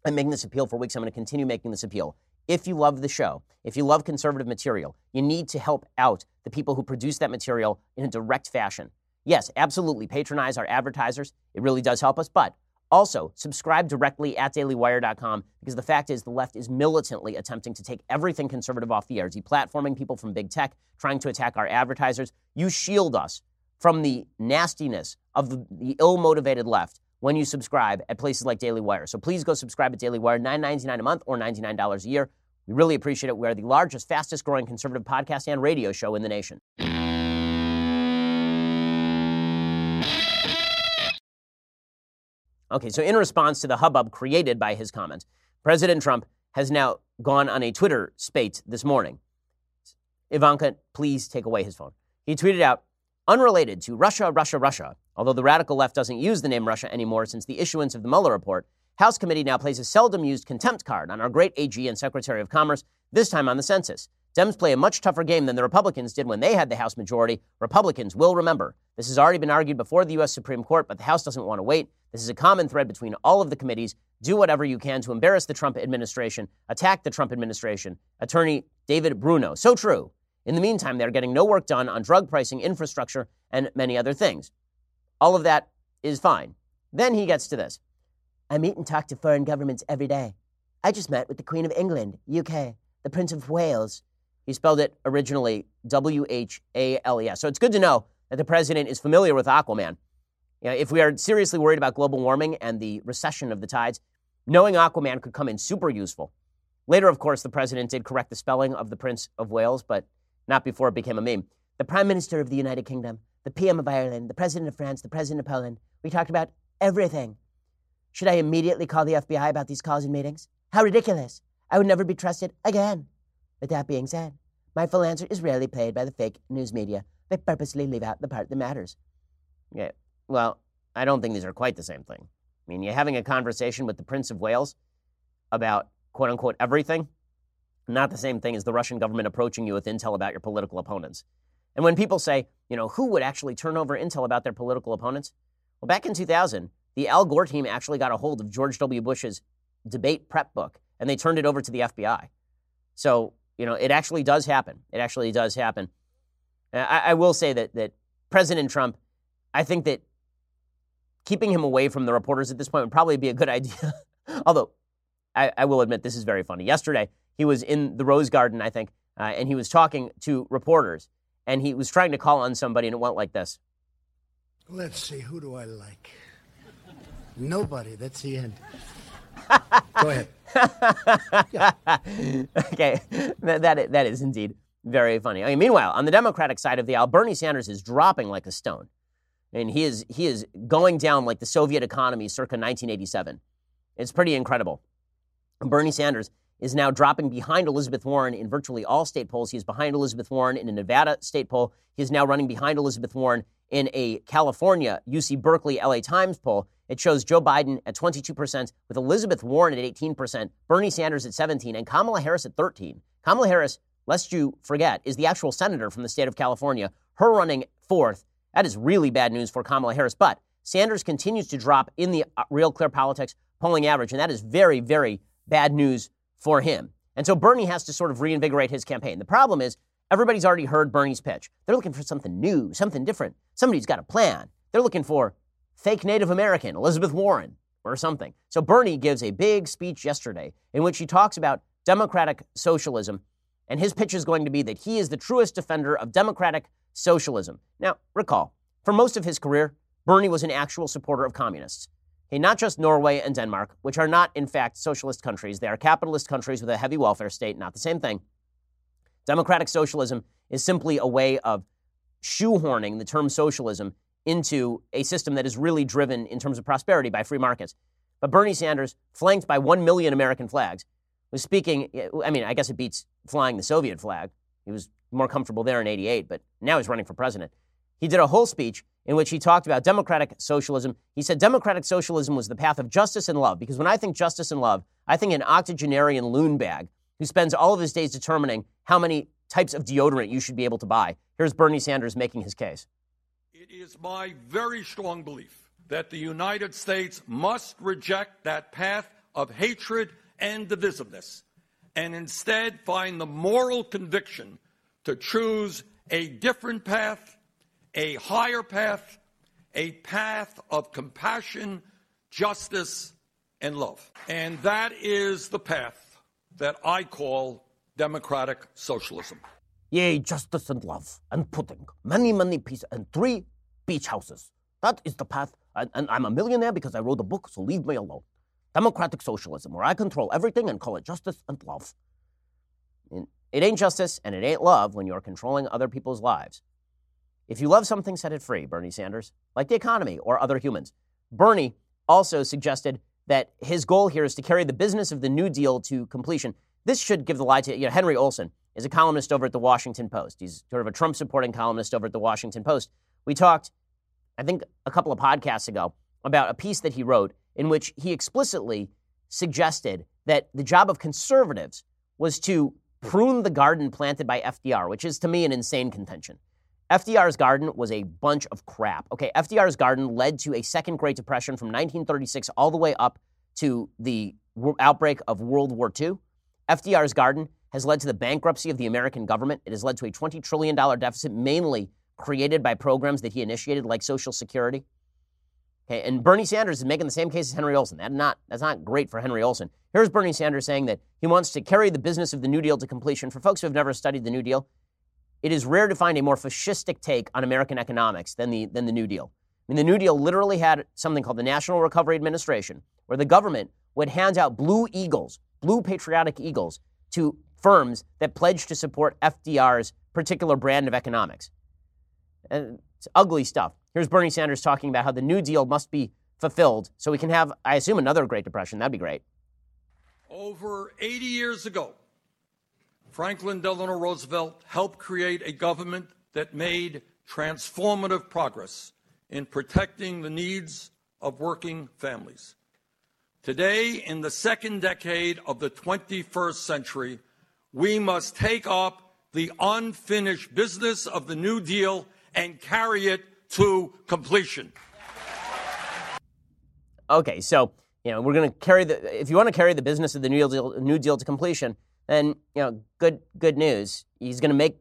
I'm making this appeal for weeks. I'm going to continue making this appeal. If you love the show, if you love conservative material, you need to help out the people who produce that material in a direct fashion. Yes, absolutely. Patronize our advertisers. It really does help us. But also, subscribe directly at dailywire.com because the fact is the left is militantly attempting to take everything conservative off the air, deplatforming people from big tech, trying to attack our advertisers. You shield us from the nastiness of the, the ill-motivated left when you subscribe at places like Daily Wire. So please go subscribe at Daily Wire, $9.99 a month or $99 a year. We really appreciate it. We are the largest, fastest growing conservative podcast and radio show in the nation. Okay, so in response to the hubbub created by his comments, President Trump has now gone on a Twitter spate this morning. Ivanka, please take away his phone. He tweeted out, unrelated to Russia, Russia, Russia, although the radical left doesn't use the name Russia anymore since the issuance of the Mueller report, House committee now plays a seldom used contempt card on our great AG and Secretary of Commerce, this time on the census. Dems play a much tougher game than the Republicans did when they had the House majority. Republicans will remember. This has already been argued before the U.S. Supreme Court, but the House doesn't want to wait. This is a common thread between all of the committees. Do whatever you can to embarrass the Trump administration, attack the Trump administration. Attorney David Bruno. So true. In the meantime, they're getting no work done on drug pricing, infrastructure, and many other things. All of that is fine. Then he gets to this. I meet and talk to foreign governments every day. I just met with the Queen of England, UK, the Prince of Wales. He spelled it originally W H A L E S. So it's good to know that the president is familiar with Aquaman. You know, if we are seriously worried about global warming and the recession of the tides, knowing Aquaman could come in super useful. Later, of course, the president did correct the spelling of the Prince of Wales, but not before it became a meme. The Prime Minister of the United Kingdom, the PM of Ireland, the President of France, the President of Poland. We talked about everything. Should I immediately call the FBI about these calls and meetings? How ridiculous. I would never be trusted again. With that being said, My full answer is rarely played by the fake news media. They purposely leave out the part that matters. Yeah, well, I don't think these are quite the same thing. I mean, you're having a conversation with the Prince of Wales about quote unquote everything, not the same thing as the Russian government approaching you with intel about your political opponents. And when people say, you know, who would actually turn over intel about their political opponents? Well, back in 2000, the Al Gore team actually got a hold of George W. Bush's debate prep book and they turned it over to the FBI. So, you know, it actually does happen. It actually does happen. I, I will say that, that President Trump, I think that keeping him away from the reporters at this point would probably be a good idea. Although, I, I, will admit this is very funny. Yesterday, he was in the Rose Garden, I think, uh, and he was talking to reporters, and he was trying to call on somebody, and it went like this. Let's see, who do I like? Nobody. That's the end. Go ahead. okay, that, that, that is indeed very funny. I mean, meanwhile, on the Democratic side of the aisle, Bernie Sanders is dropping like a stone. and he is, he is going down like the Soviet economy circa 1987. It's pretty incredible. Bernie Sanders is now dropping behind Elizabeth Warren in virtually all state polls. He is behind Elizabeth Warren in a Nevada state poll. He is now running behind Elizabeth Warren in a California UC Berkeley LA Times poll. It shows Joe Biden at 22%, with Elizabeth Warren at 18%, Bernie Sanders at 17, and Kamala Harris at 13. Kamala Harris, lest you forget, is the actual senator from the state of California. Her running fourth. That is really bad news for Kamala Harris. But Sanders continues to drop in the uh, Real Clear Politics polling average, and that is very, very bad news for him. And so Bernie has to sort of reinvigorate his campaign. The problem is everybody's already heard Bernie's pitch. They're looking for something new, something different. Somebody's got a plan. They're looking for fake Native American, Elizabeth Warren, or something. So Bernie gives a big speech yesterday in which he talks about democratic socialism, and his pitch is going to be that he is the truest defender of democratic socialism. Now, recall, for most of his career, Bernie was an actual supporter of communists. Not just Norway and Denmark, which are not, in fact, socialist countries. They are capitalist countries with a heavy welfare state, not the same thing. Democratic socialism is simply a way of shoehorning the term socialism into a system that is really driven in terms of prosperity by free markets. But Bernie Sanders, flanked by 1 million American flags, was speaking. I mean, I guess it beats flying the Soviet flag. He was more comfortable there in 88, but now he's running for president. He did a whole speech in which he talked about democratic socialism. He said democratic socialism was the path of justice and love, because when I think justice and love, I think an octogenarian loon bag who spends all of his days determining how many types of deodorant you should be able to buy. Here's Bernie Sanders making his case. It is my very strong belief that the United States must reject that path of hatred and divisiveness and instead find the moral conviction to choose a different path, a higher path, a path of compassion, justice, and love. And that is the path that I call democratic socialism. Yea, justice and love, and pudding, many, many pieces, and three beach houses. That is the path. And, and I'm a millionaire because I wrote a book, so leave me alone. Democratic socialism, where I control everything and call it justice and love. It ain't justice and it ain't love when you're controlling other people's lives. If you love something, set it free, Bernie Sanders, like the economy or other humans. Bernie also suggested that his goal here is to carry the business of the New Deal to completion. This should give the lie to you know, Henry Olsen is a columnist over at the Washington Post. He's sort of a Trump supporting columnist over at the Washington Post. We talked, I think, a couple of podcasts ago about a piece that he wrote in which he explicitly suggested that the job of conservatives was to prune the garden planted by FDR, which is to me an insane contention. FDR's garden was a bunch of crap. Okay, FDR's garden led to a second Great Depression from 1936 all the way up to the outbreak of World War II. FDR's garden has led to the bankruptcy of the American government. It has led to a $20 trillion deficit, mainly created by programs that he initiated, like Social Security. Okay, and Bernie Sanders is making the same case as Henry Olsen. That not, that's not great for Henry Olsen. Here's Bernie Sanders saying that he wants to carry the business of the New Deal to completion. For folks who have never studied the New Deal, it is rare to find a more fascistic take on American economics than the, than the New Deal. I mean, the New Deal literally had something called the National Recovery Administration, where the government would hand out blue eagles, blue patriotic eagles, to firms that pledged to support FDR's particular brand of economics. And it's ugly stuff. Here's Bernie Sanders talking about how the New Deal must be fulfilled so we can have, I assume, another Great Depression. That'd be great. Over 80 years ago, Franklin Delano Roosevelt helped create a government that made transformative progress in protecting the needs of working families. Today, in the second decade of the 21st century, we must take up the unfinished business of the New Deal and carry it to completion. Okay, so you know we're going to carry the. If you want to carry the business of the New Deal, New Deal to completion, then you know good good news. He's going to make.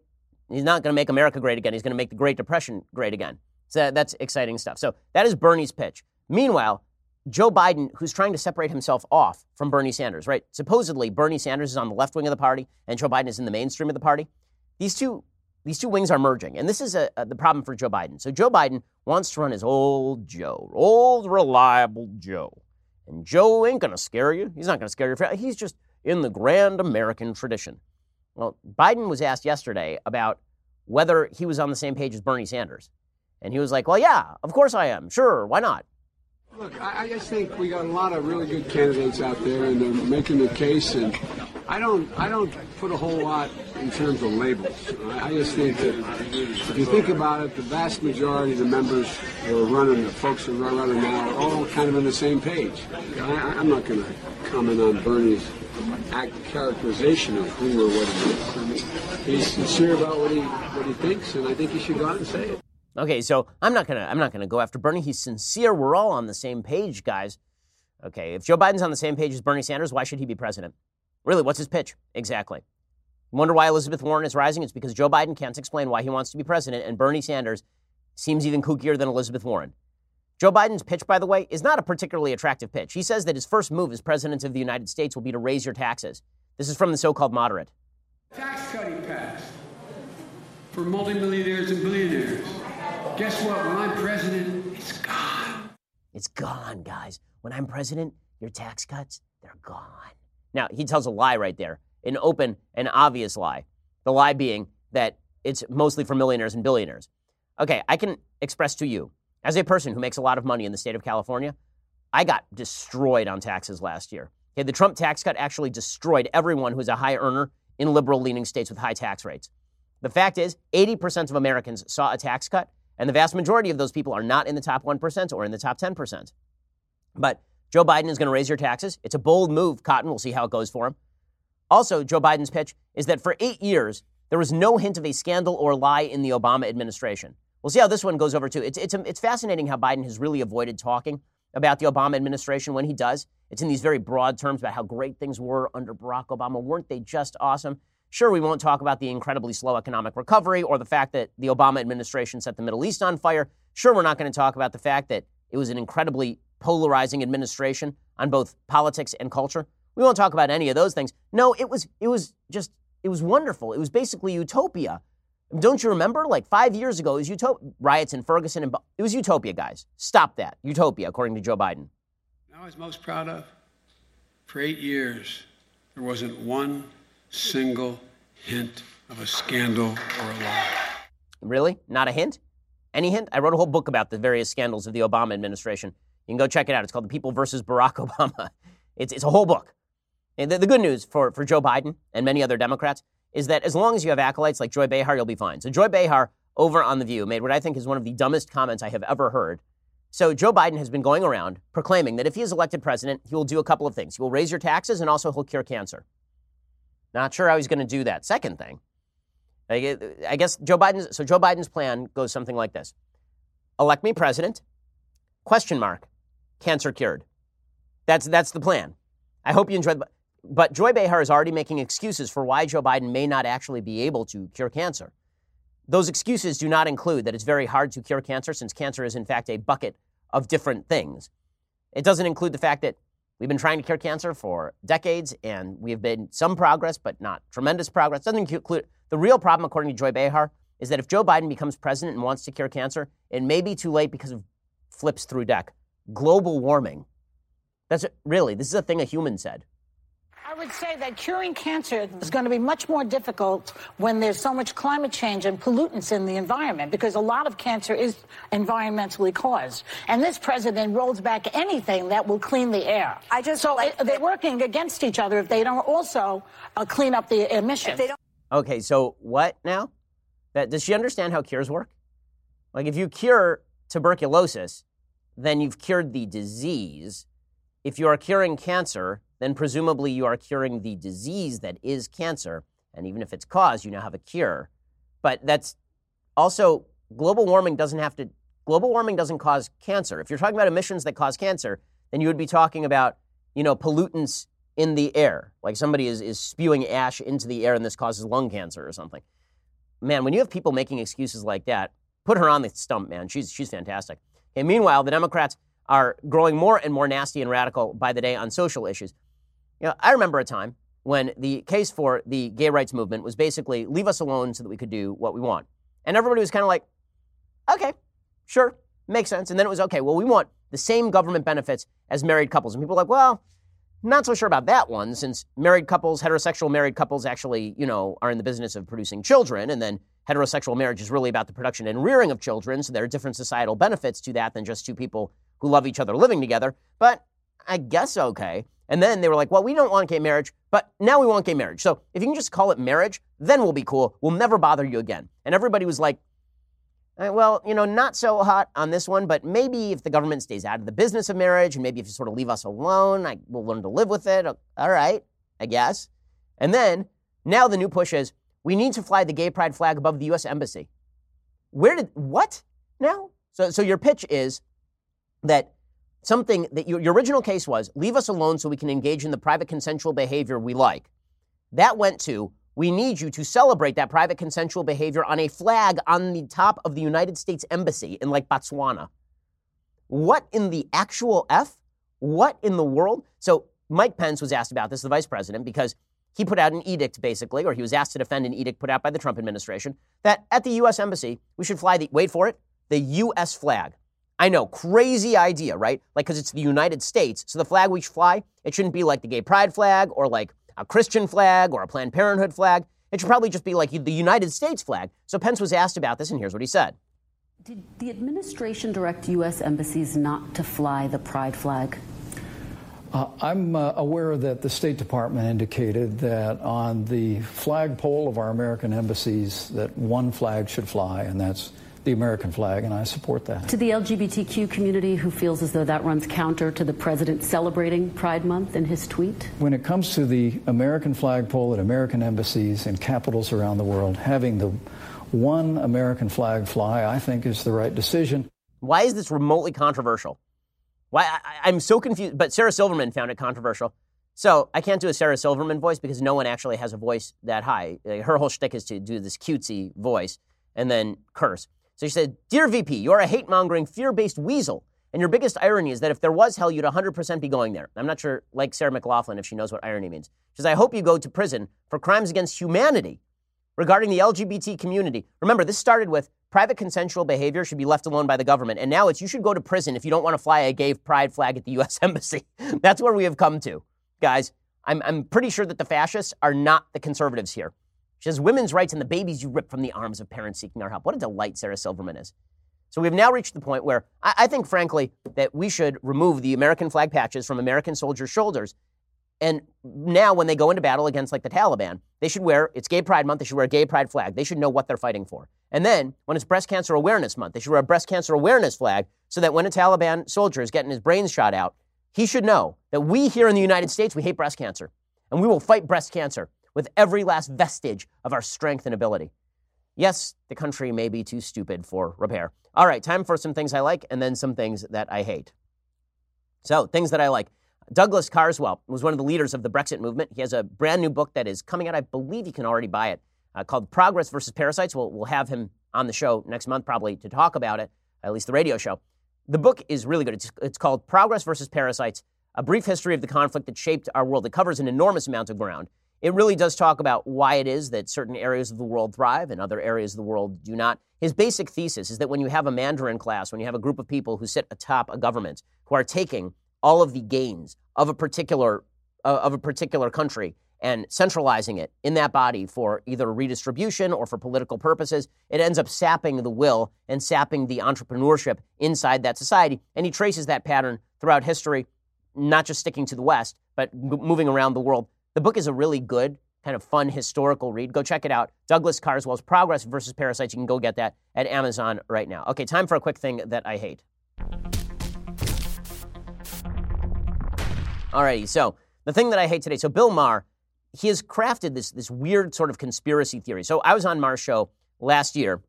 He's not going to make America great again. He's going to make the Great Depression great again. So that's exciting stuff. So that is Bernie's pitch. Meanwhile, Joe Biden, who's trying to separate himself off from Bernie Sanders, right? Supposedly, Bernie Sanders is on the left wing of the party, and Joe Biden is in the mainstream of the party. These two these two wings are merging. And this is a, a, the problem for Joe Biden. So Joe Biden wants to run as old Joe, old reliable Joe. And Joe ain't going to scare you. He's not going to scare you. He's just in the grand American tradition. Well, Biden was asked yesterday about whether he was on the same page as Bernie Sanders. And he was like, well, yeah, of course I am. Sure, why not? Look, I, I just think we got a lot of really good candidates out there, and they're making the case. And I don't, I don't put a whole lot in terms of labels. I, just think that if you think about it, the vast majority of the members who are running, the folks who are running now, are all kind of on the same page. I, I'm not going to comment on Bernie's act characterization of who or what he is. I mean, he's sincere about what he what he thinks, and I think he should go out and say it. Okay, so I'm not gonna I'm not gonna go after Bernie. He's sincere. We're all on the same page, guys. Okay, if Joe Biden's on the same page as Bernie Sanders, why should he be president? Really, what's his pitch? Exactly. Wonder why Elizabeth Warren is rising? It's because Joe Biden can't explain why he wants to be president, and Bernie Sanders seems even kookier than Elizabeth Warren. Joe Biden's pitch, by the way, is not a particularly attractive pitch. He says that his first move as president of the United States will be to raise your taxes. This is from the so called moderate. Tax cutting passed for multimillionaires and billionaires. Guess what? When I'm president, it's gone. It's gone, guys. When I'm president, your tax cuts, they're gone. Now, he tells a lie right there, an open and obvious lie. The lie being that it's mostly for millionaires and billionaires. Okay, I can express to you, as a person who makes a lot of money in the state of California, I got destroyed on taxes last year. Okay, the Trump tax cut actually destroyed everyone who's a high earner in liberal leaning states with high tax rates. The fact is, 80% of Americans saw a tax cut and the vast majority of those people are not in the top 1% or in the top 10%. But Joe Biden is going to raise your taxes. It's a bold move, Cotton. We'll see how it goes for him. Also, Joe Biden's pitch is that for eight years, there was no hint of a scandal or lie in the Obama administration. We'll see how this one goes over too. It's, it's, um, it's fascinating how Biden has really avoided talking about the Obama administration when he does. It's in these very broad terms about how great things were under Barack Obama. Weren't they just awesome? Sure, we won't talk about the incredibly slow economic recovery or the fact that the Obama administration set the Middle East on fire. Sure, we're not going to talk about the fact that it was an incredibly polarizing administration on both politics and culture. We won't talk about any of those things. No, it was it was just it was wonderful. It was basically utopia. Don't you remember? Like five years ago, it was utopia. Riots in Ferguson and it was utopia, guys. Stop that. Utopia, according to Joe Biden. I was most proud of for eight years, there wasn't one single hint of a scandal or a lie. Really? Not a hint? Any hint? I wrote a whole book about the various scandals of the Obama administration. You can go check it out. It's called The People versus Barack Obama. It's, it's a whole book. And the, the good news for, for Joe Biden and many other Democrats is that as long as you have acolytes like Joy Behar, you'll be fine. So Joy Behar over on The View made what I think is one of the dumbest comments I have ever heard. So Joe Biden has been going around proclaiming that if he is elected president, he will do a couple of things. He will raise your taxes and also he'll cure cancer. Not sure how he's going to do that. Second thing, I guess Joe Biden's so Joe Biden's plan goes something like this: elect me president, question mark, cancer cured. That's that's the plan. I hope you enjoyed. But Joy Behar is already making excuses for why Joe Biden may not actually be able to cure cancer. Those excuses do not include that it's very hard to cure cancer since cancer is in fact a bucket of different things. It doesn't include the fact that We've been trying to cure cancer for decades, and we have made some progress, but not tremendous progress. Doesn't include the real problem, according to Joy Behar, is that if Joe Biden becomes president and wants to cure cancer, it may be too late because of flips through deck. Global warming. That's really, this is a thing a human said. I would say that curing cancer is going to be much more difficult when there's so much climate change and pollutants in the environment because a lot of cancer is environmentally caused. And this president rolls back anything that will clean the air. I just so like they're working against each other if they don't also uh, clean up the emissions. Okay, so what now? That does she understand how cures work? Like if you cure tuberculosis, then you've cured the disease. If you are curing cancer, then presumably you are curing the disease that is cancer. And even if it's caused, you now have a cure. But that's also global warming doesn't have to global warming doesn't cause cancer. If you're talking about emissions that cause cancer, then you would be talking about, you know, pollutants in the air. Like somebody is, is spewing ash into the air and this causes lung cancer or something. Man, when you have people making excuses like that, put her on the stump, man. She's she's fantastic. And meanwhile, the Democrats are growing more and more nasty and radical by the day on social issues. You know, I remember a time when the case for the gay rights movement was basically leave us alone so that we could do what we want. And everybody was kind of like, okay, sure, makes sense. And then it was, okay, well, we want the same government benefits as married couples. And people were like, well, not so sure about that one, since married couples, heterosexual married couples actually, you know, are in the business of producing children. And then heterosexual marriage is really about the production and rearing of children. So there are different societal benefits to that than just two people who love each other living together. But I guess okay. And then they were like, well, we don't want gay marriage, but now we want gay marriage. So if you can just call it marriage, then we'll be cool. We'll never bother you again. And everybody was like, eh, well, you know, not so hot on this one, but maybe if the government stays out of the business of marriage and maybe if you sort of leave us alone, I, we'll learn to live with it. All right, I guess. And then now the new push is we need to fly the gay pride flag above the U.S. Embassy. Where did, what now? So, so your pitch is that something that your, your original case was leave us alone so we can engage in the private consensual behavior we like. That went to we need you to celebrate that private consensual behavior on a flag on the top of the United States Embassy in like Botswana. What in the actual F? What in the world? So Mike Pence was asked about this, the vice president, because he put out an edict basically, or he was asked to defend an edict put out by the Trump administration that at the U.S. Embassy, we should fly the, wait for it, the U.S. flag. I know, crazy idea, right? Like, because it's the United States. So the flag we should fly, it shouldn't be like the gay pride flag or like a Christian flag or a Planned Parenthood flag. It should probably just be like the United States flag. So Pence was asked about this, and here's what he said. Did the administration direct U.S. embassies not to fly the pride flag? Uh, I'm uh, aware that the State Department indicated that on the flagpole of our American embassies that one flag should fly, and that's the American flag, and I support that. To the LGBTQ community who feels as though that runs counter to the president celebrating Pride Month in his tweet? When it comes to the American flagpole at American embassies and capitals around the world, having the one American flag fly, I think, is the right decision. Why is this remotely controversial? Why I, am so confused. But Sarah Silverman found it controversial. So I can't do a Sarah Silverman voice because no one actually has a voice that high. Her whole shtick is to do this cutesy voice and then curse. So she said, Dear VP, you're a hate mongering, fear based weasel. And your biggest irony is that if there was hell, you'd 100% be going there. I'm not sure, like Sarah McLachlan, if she knows what irony means. She says, I hope you go to prison for crimes against humanity regarding the LGBT community. Remember, this started with private consensual behavior should be left alone by the government. And now it's you should go to prison if you don't want to fly a gay pride flag at the U.S. Embassy. That's where we have come to. Guys, I'm, I'm pretty sure that the fascists are not the conservatives here. She says, women's rights and the babies you rip from the arms of parents seeking our help. What a delight Sarah Silverman is. So we've now reached the point where I, I think, frankly, that we should remove the American flag patches from American soldiers' shoulders. And now, when they go into battle against like the Taliban, they should wear, it's Gay Pride Month, they should wear a gay pride flag. They should know what they're fighting for. And then, when it's Breast Cancer Awareness Month, they should wear a breast cancer awareness flag so that when a Taliban soldier is getting his brains shot out, he should know that we here in the United States, we hate breast cancer. And we will fight breast cancer with every last vestige of our strength and ability. Yes, the country may be too stupid for repair. All right, time for some things I like and then some things that I hate. So, things that I like. Douglas Carswell was one of the leaders of the Brexit movement. He has a brand new book that is coming out. I believe you can already buy it uh, called Progress versus Parasites. We'll, we'll have him on the show next month, probably, to talk about it, at least the radio show. The book is really good. It's, it's called Progress versus Parasites A Brief History of the Conflict That Shaped Our World. It covers an enormous amount of ground it really does talk about why it is that certain areas of the world thrive and other areas of the world do not. His basic thesis is that when you have a Mandarin class, when you have a group of people who sit atop a government who are taking all of the gains of a particular uh, of a particular country and centralizing it in that body for either redistribution or for political purposes, it ends up sapping the will and sapping the entrepreneurship inside that society. And he traces that pattern throughout history, not just sticking to the West, but moving around the world. The book is a really good, kind of fun historical read. Go check it out. Douglas Carswell's Progress versus Parasites. You can go get that at Amazon right now. Okay, time for a quick thing that I hate. Alrighty, so the thing that I hate today. So Bill Maher he has crafted this, this weird sort of conspiracy theory. So I was on Maher's show last year,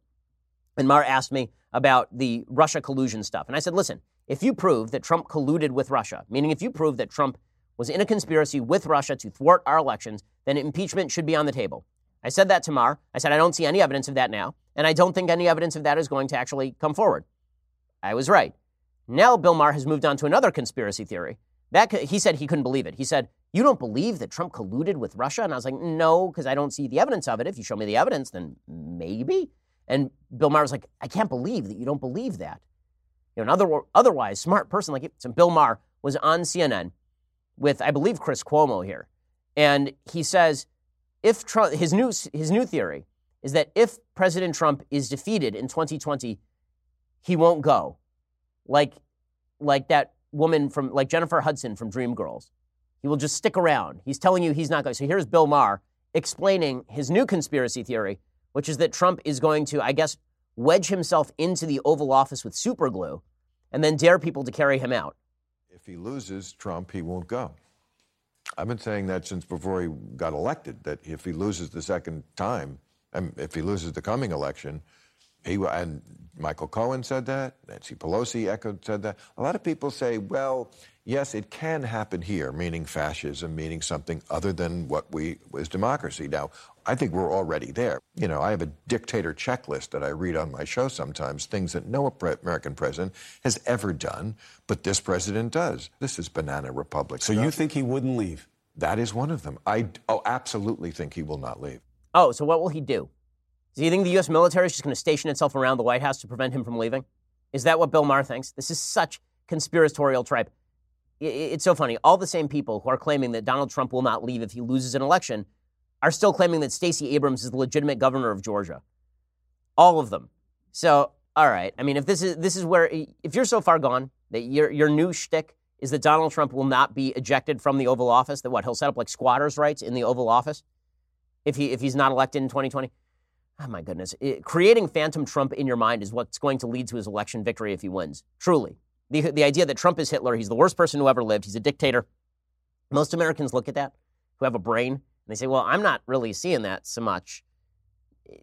and Maher asked me about the Russia collusion stuff. And I said, listen, if you prove that Trump colluded with Russia, meaning if you prove that Trump was in a conspiracy with Russia to thwart our elections, then impeachment should be on the table. I said that to Maher. I said, I don't see any evidence of that now, and I don't think any evidence of that is going to actually come forward. I was right. Now Bill Maher has moved on to another conspiracy theory. That he said he couldn't believe it. He said you don't believe that Trump colluded with Russia? And I was like, no, because I don't see the evidence of it. If you show me the evidence, then maybe. And Bill Maher was like, I can't believe that you don't believe that. You know, an other, otherwise smart person like so Bill Maher was on CNN with, I believe, Chris Cuomo here. And he says, if Trump, his new, his new theory is that if President Trump is defeated in 2020, he won't go. Like, like that woman from, like Jennifer Hudson from Dreamgirls he will just stick around. He's telling you he's not going. So here's Bill Maher explaining his new conspiracy theory, which is that Trump is going to, I guess, wedge himself into the Oval Office with super glue and then dare people to carry him out. If he loses Trump, he won't go. I've been saying that since before he got elected, that if he loses the second time, and if he loses the coming election, he and Michael Cohen said that, Nancy Pelosi echoed said that. A lot of people say, well, yes, it can happen here, meaning fascism, meaning something other than what we was democracy. Now, I think we're already there. You know, I have a dictator checklist that I read on my show sometimes, things that no American president has ever done, but this president does. This is banana republic. So you think he wouldn't leave? That is one of them. I oh, absolutely think he will not leave. Oh, so what will he do? Do you think the U.S. military is just going to station itself around the White House to prevent him from leaving? Is that what Bill Maher thinks? This is such conspiratorial tripe it's so funny. All the same people who are claiming that Donald Trump will not leave if he loses an election are still claiming that Stacey Abrams is the legitimate governor of Georgia. All of them. So, all right. I mean, if this is this is where if you're so far gone that your your new shtick is that Donald Trump will not be ejected from the Oval Office, that what he'll set up like squatters' rights in the Oval Office if he if he's not elected in 2020. Oh my goodness. It, creating phantom Trump in your mind is what's going to lead to his election victory if he wins. Truly. The, the idea that Trump is Hitler, he's the worst person who ever lived, he's a dictator. Most Americans look at that, who have a brain, they say, well, I'm not really seeing that so much.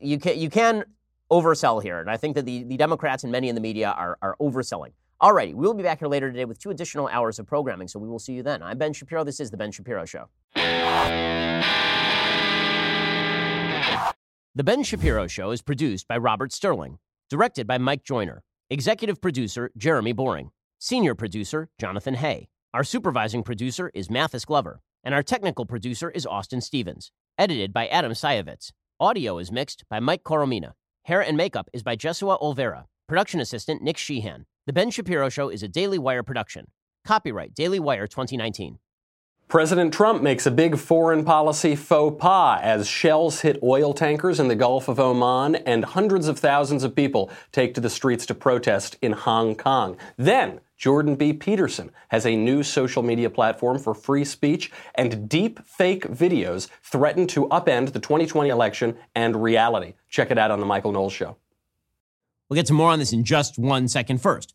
You can, you can oversell here, and I think that the, the Democrats and many in the media are, are overselling. Alrighty, we will be back here later today with two additional hours of programming, so we will see you then. I'm Ben Shapiro. This is The Ben Shapiro Show. The Ben Shapiro Show is produced by Robert Sterling, directed by Mike Joyner, executive producer Jeremy Boring. Senior producer, Jonathan Hay. Our supervising producer is Mathis Glover. And our technical producer is Austin Stevens. Edited by Adam Sayevitz. Audio is mixed by Mike Coromina. Hair and makeup is by Jesua Olvera. Production assistant, Nick Sheehan. The Ben Shapiro Show is a Daily Wire production. Copyright Daily Wire 2019. President Trump makes a big foreign policy faux pas as shells hit oil tankers in the Gulf of Oman and hundreds of thousands of people take to the streets to protest in Hong Kong. Then, Jordan B. Peterson has a new social media platform for free speech, and deep fake videos threaten to upend the 2020 election and reality. Check it out on The Michael Knowles Show. We'll get to more on this in just one second. First,